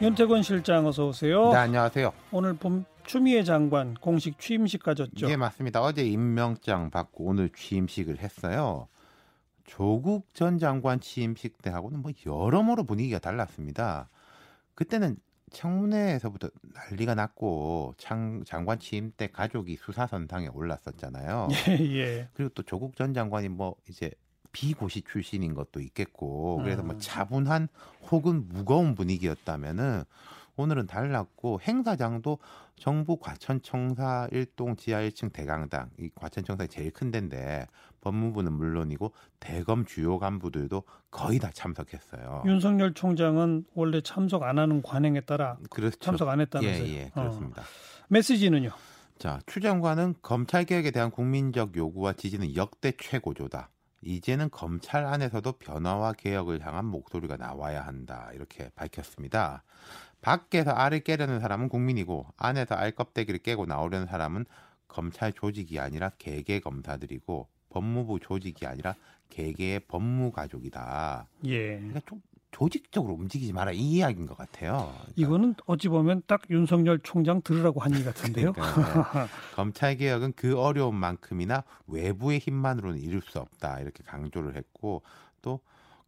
윤태권 실장 어서 오세요. 네, 안녕하세요. 오늘 봄 추미애 장관 공식 취임식 가졌죠. 예, 맞습니다. 어제 임명장 받고 오늘 취임식을 했어요. 조국 전 장관 취임식 때하고는 뭐 여러모로 분위기가 달랐습니다. 그때는 청문회에서부터 난리가 났고 장, 장관 취임 때 가족이 수사선상에 올랐었잖아요. 예, 예. 그리고 또 조국 전 장관이 뭐 이제 비고시 출신인 것도 있겠고 그래서 뭐 음. 차분한 혹은 무거운 분위기였다면은 오늘은 달랐고 행사장도 정부 과천청사 일동 지하 1층 대강당 이 과천청사의 제일 큰 데인데 법무부는 물론이고 대검 주요 간부들도 거의 다 참석했어요. 윤석열 총장은 원래 참석 안 하는 관행에 따라 그렇죠. 참석 안 했다면서요. 예, 예, 어. 그렇습니다. 메시지는요? 자, 추 장관은 검찰 개혁에 대한 국민적 요구와 지지는 역대 최고조다. 이제는 검찰 안에서도 변화와 개혁을 향한 목소리가 나와야 한다. 이렇게 밝혔습니다. 밖에서 알을 깨려는 사람은 국민이고 안에서 알 껍데기를 깨고 나오려는 사람은 검찰 조직이 아니라 개개 검사들이고 법무부 조직이 아니라 개개의 법무 가족이다. 예. 그러니까 좀 조직적으로 움직이지 마라 이 이야기인 것 같아요. 그러니까 이거는 어찌 보면 딱 윤석열 총장 들으라고 한 얘기 같은데요. 그러니까요. 검찰 개혁은 그 어려운 만큼이나 외부의 힘만으로는 이룰 수 없다 이렇게 강조를 했고 또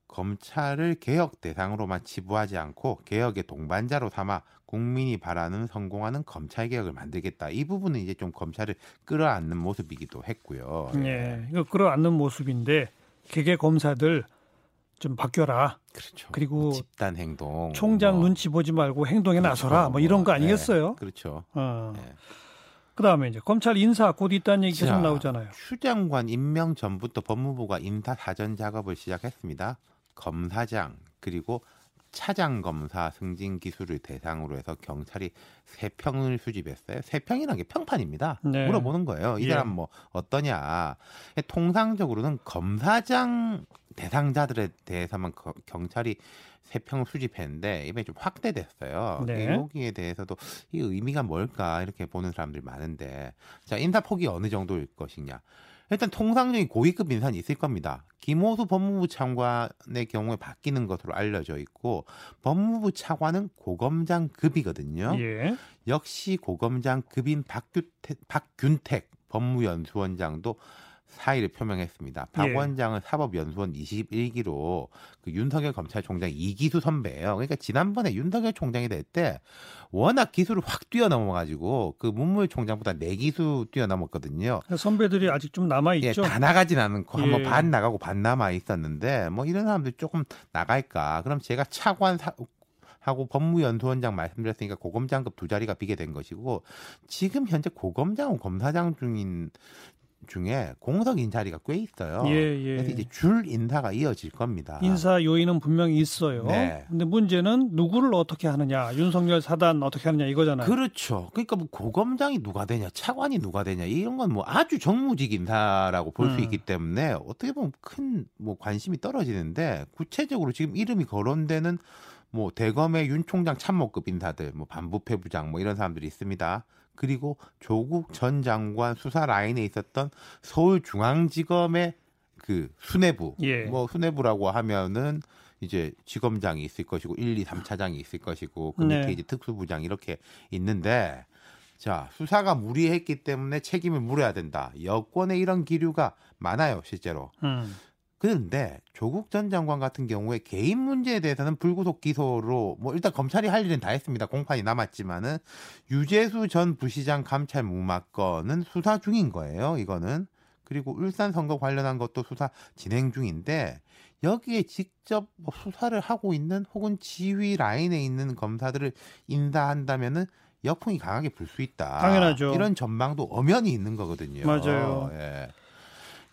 검찰을 개혁 대상으로만 치부하지 않고 개혁의 동반자로 삼아 국민이 바라는 성공하는 검찰 개혁을 만들겠다. 이 부분은 이제 좀 검찰을 끌어안는 모습이기도 했고요. 예. 이거 끌어안는 모습인데 개개 검사들 좀 바뀌어라. 그렇죠. 그리고 뭐 집단 행동, 총장 뭐 눈치 보지 말고 행동에 나서라. 뭐 이런 거 예, 아니겠어요? 그렇죠. 어. 예. 그다음에 이제 검찰 인사 곧 있다는 얘기 계속 자, 나오잖아요. 추 장관 임명 전부터 법무부가 인사 사전 작업을 시작했습니다. 검사장 그리고 차장 검사 승진 기술을 대상으로 해서 경찰이 세 평을 수집했어요. 세 평이라는 게 평판입니다. 네. 물어보는 거예요. 이 예. 사람 뭐 어떠냐. 통상적으로는 검사장 대상자들에 대해서만 거- 경찰이 세 평을 수집했는데 이번에 좀 확대됐어요. 네. 여기에 대해서도 이 의미가 뭘까 이렇게 보는 사람들이 많은데 자 인사 폭이 어느 정도일 것이냐. 일단 통상적인 고위급 인사는 있을 겁니다. 김호수 법무부 차관의 경우에 바뀌는 것으로 알려져 있고 법무부 차관은 고검장급이거든요. 예. 역시 고검장급인 박규택, 박균택 법무연수원장도 사의를 표명했습니다. 박 예. 원장은 사법연수원 21기로 그 윤석열 검찰총장 이기수 선배예요. 그러니까 지난번에 윤석열 총장이 될 때 워낙 기술을 확 뛰어넘어가지고 그 문무일 총장보다 네 기수 뛰어넘었거든요. 선배들이 아직 좀 남아 예, 있죠. 다 나가진 않고 예. 한번 반 나가고 반 남아 있었는데 뭐 이런 사람들 조금 나갈까? 그럼 제가 차관 사, 하고 법무연수원장 말씀드렸으니까 고검장급 두 자리가 비게 된 것이고 지금 현재 고검장하고 검사장 중인 중에 공석인 자리가 꽤 있어요. 예, 예. 그래서 이제 줄 인사가 이어질 겁니다. 인사 요인은 분명히 있어요. 네. 근데 문제는 누구를 어떻게 하느냐, 윤석열 사단 어떻게 하느냐 이거잖아요. 그렇죠. 그러니까 뭐 고검장이 누가 되냐, 차관이 누가 되냐 이런 건 뭐 아주 정무직 인사라고 볼수 음. 있기 때문에 어떻게 보면 큰 뭐 관심이 떨어지는데 구체적으로 지금 이름이 거론되는 뭐 대검의 윤 총장 참모급 인사들, 뭐 반부패 부장 뭐 이런 사람들이 있습니다. 그리고 조국 전 장관 수사 라인에 있었던 서울중앙지검의 그 수뇌부, 예. 뭐 수뇌부라고 하면은 이제 지검장이 있을 것이고 1, 2, 3차장이 있을 것이고 그 밑에 네. 이제 특수부장 이렇게 있는데 자 수사가 무리했기 때문에 책임을 물어야 된다. 여권에 이런 기류가 많아요 실제로. 음. 그런데 조국 전 장관 같은 경우에 개인 문제에 대해서는 불구속 기소로 뭐 일단 검찰이 할 일은 다 했습니다. 공판이 남았지만은 유재수 전 부시장 감찰 무마건은 수사 중인 거예요. 이거는 그리고 울산 선거 관련한 것도 수사 진행 중인데 여기에 직접 뭐 수사를 하고 있는 혹은 지휘 라인에 있는 검사들을 인사한다면은 역풍이 강하게 불 수 있다. 당연하죠. 이런 전망도 엄연히 있는 거거든요. 맞아요. 예.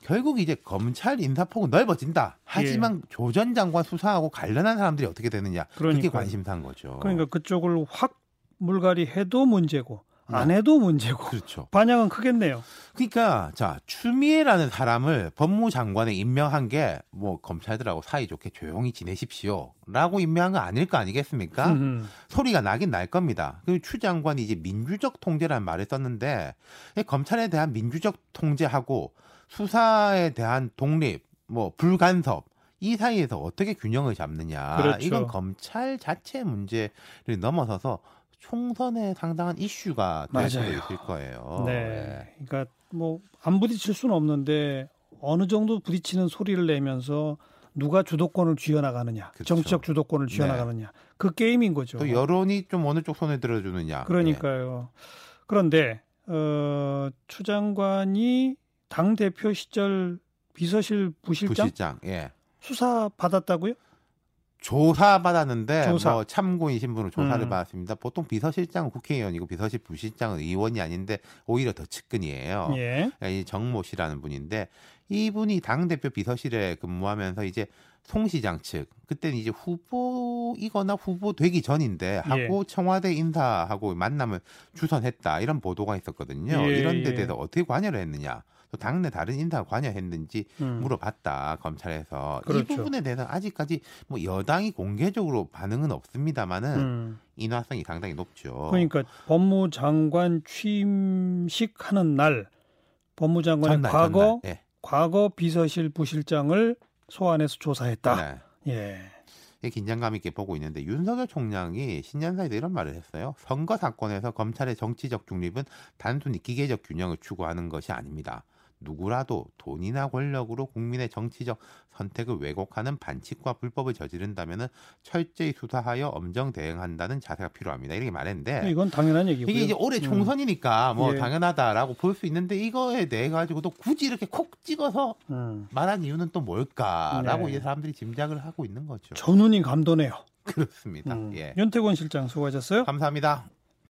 결국 이제 검찰 인사폭은 넓어진다. 하지만 조전 장관 수사하고 관련한 사람들이 어떻게 되느냐. 그게 그러니까요. 관심사인 거죠. 그러니까 그쪽을 확 물갈이 해도 문제고 네. 안 해도 문제고 그렇죠. 반향은 크겠네요. 그러니까 자 추미애라는 사람을 법무장관에 임명한 게 뭐 검찰들하고 사이좋게 조용히 지내십시오라고 임명한 거 아닐 거 아니겠습니까? 음. 소리가 나긴 날 겁니다. 그리고 추 장관이 이제 민주적 통제라는 말을 썼는데 검찰에 대한 민주적 통제하고 수사에 대한 독립, 뭐 불간섭 이 사이에서 어떻게 균형을 잡느냐. 그렇죠. 이건 검찰 자체 문제를 넘어서서 총선에 상당한 이슈가 될 맞아요. 있을 거예요. 네. 그러니까 뭐 안 부딪힐 수는 없는데 어느 정도 부딪히는 소리를 내면서 누가 주도권을 쥐어나가느냐, 그렇죠. 정치적 주도권을 쥐어나가느냐, 그 게임인 거죠. 또 여론이 좀 어느 쪽 손에 들어주느냐. 그러니까요. 그런데 어, 추 장관이 당 대표 시절 비서실 예, 부실장 부실장. 예. 수사 받았다고요? 조사 받았는데 조사. 뭐 참고이신 분으로 조사를 음. 받았습니다. 보통 비서실장은 국회의원이고 비서실 부실장은 의원이 아닌데 오히려 더 측근이에요. 예. 이 정모 씨라는 분인데 이분이 당 대표 비서실에 근무하면서 이제 송 시장 측 그때는 이제 후보이거나 후보 되기 전인데 예. 하고 청와대 인사하고 만남을 주선했다 이런 보도가 있었거든요. 예, 이런 데 예. 대해서 어떻게 관여를 했느냐 또 당내 다른 인사가 관여했는지 음. 물어봤다 검찰에서 이 그렇죠. 부분에 대해서 아직까지 뭐 여당이 공개적으로 반응은 없습니다만은 음. 인화성이 상당히 높죠. 그러니까 법무장관 취임식 하는 날 법무장관의 전날, 과거 전날. 예. 과거 비서실 부실장을 소환해서 조사했다. 네. 예. 이 긴장감 있게 보고 있는데 윤석열 총장이 신년사에서 이런 말을 했어요. 선거 사건에서 검찰의 정치적 중립은 단순히 기계적 균형을 추구하는 것이 아닙니다. 누구라도 돈이나 권력으로 국민의 정치적 선택을 왜곡하는 반칙과 불법을 저지른다면 철저히 수사하여 엄정 대응한다는 자세가 필요합니다. 이렇게 말했는데 이건 당연한 얘기고요. 이게 이제 올해 음. 총선이니까 뭐 예. 당연하다라고 볼 수 있는데 이거에 대해 가지고도 굳이 이렇게 콕 찍어서 음. 말한 이유는 또 뭘까라고 네. 이제 사람들이 짐작을 하고 있는 거죠. 전운이 감도네요. 그렇습니다. 음. 예. 윤태권 실장 수고하셨어요. 감사합니다.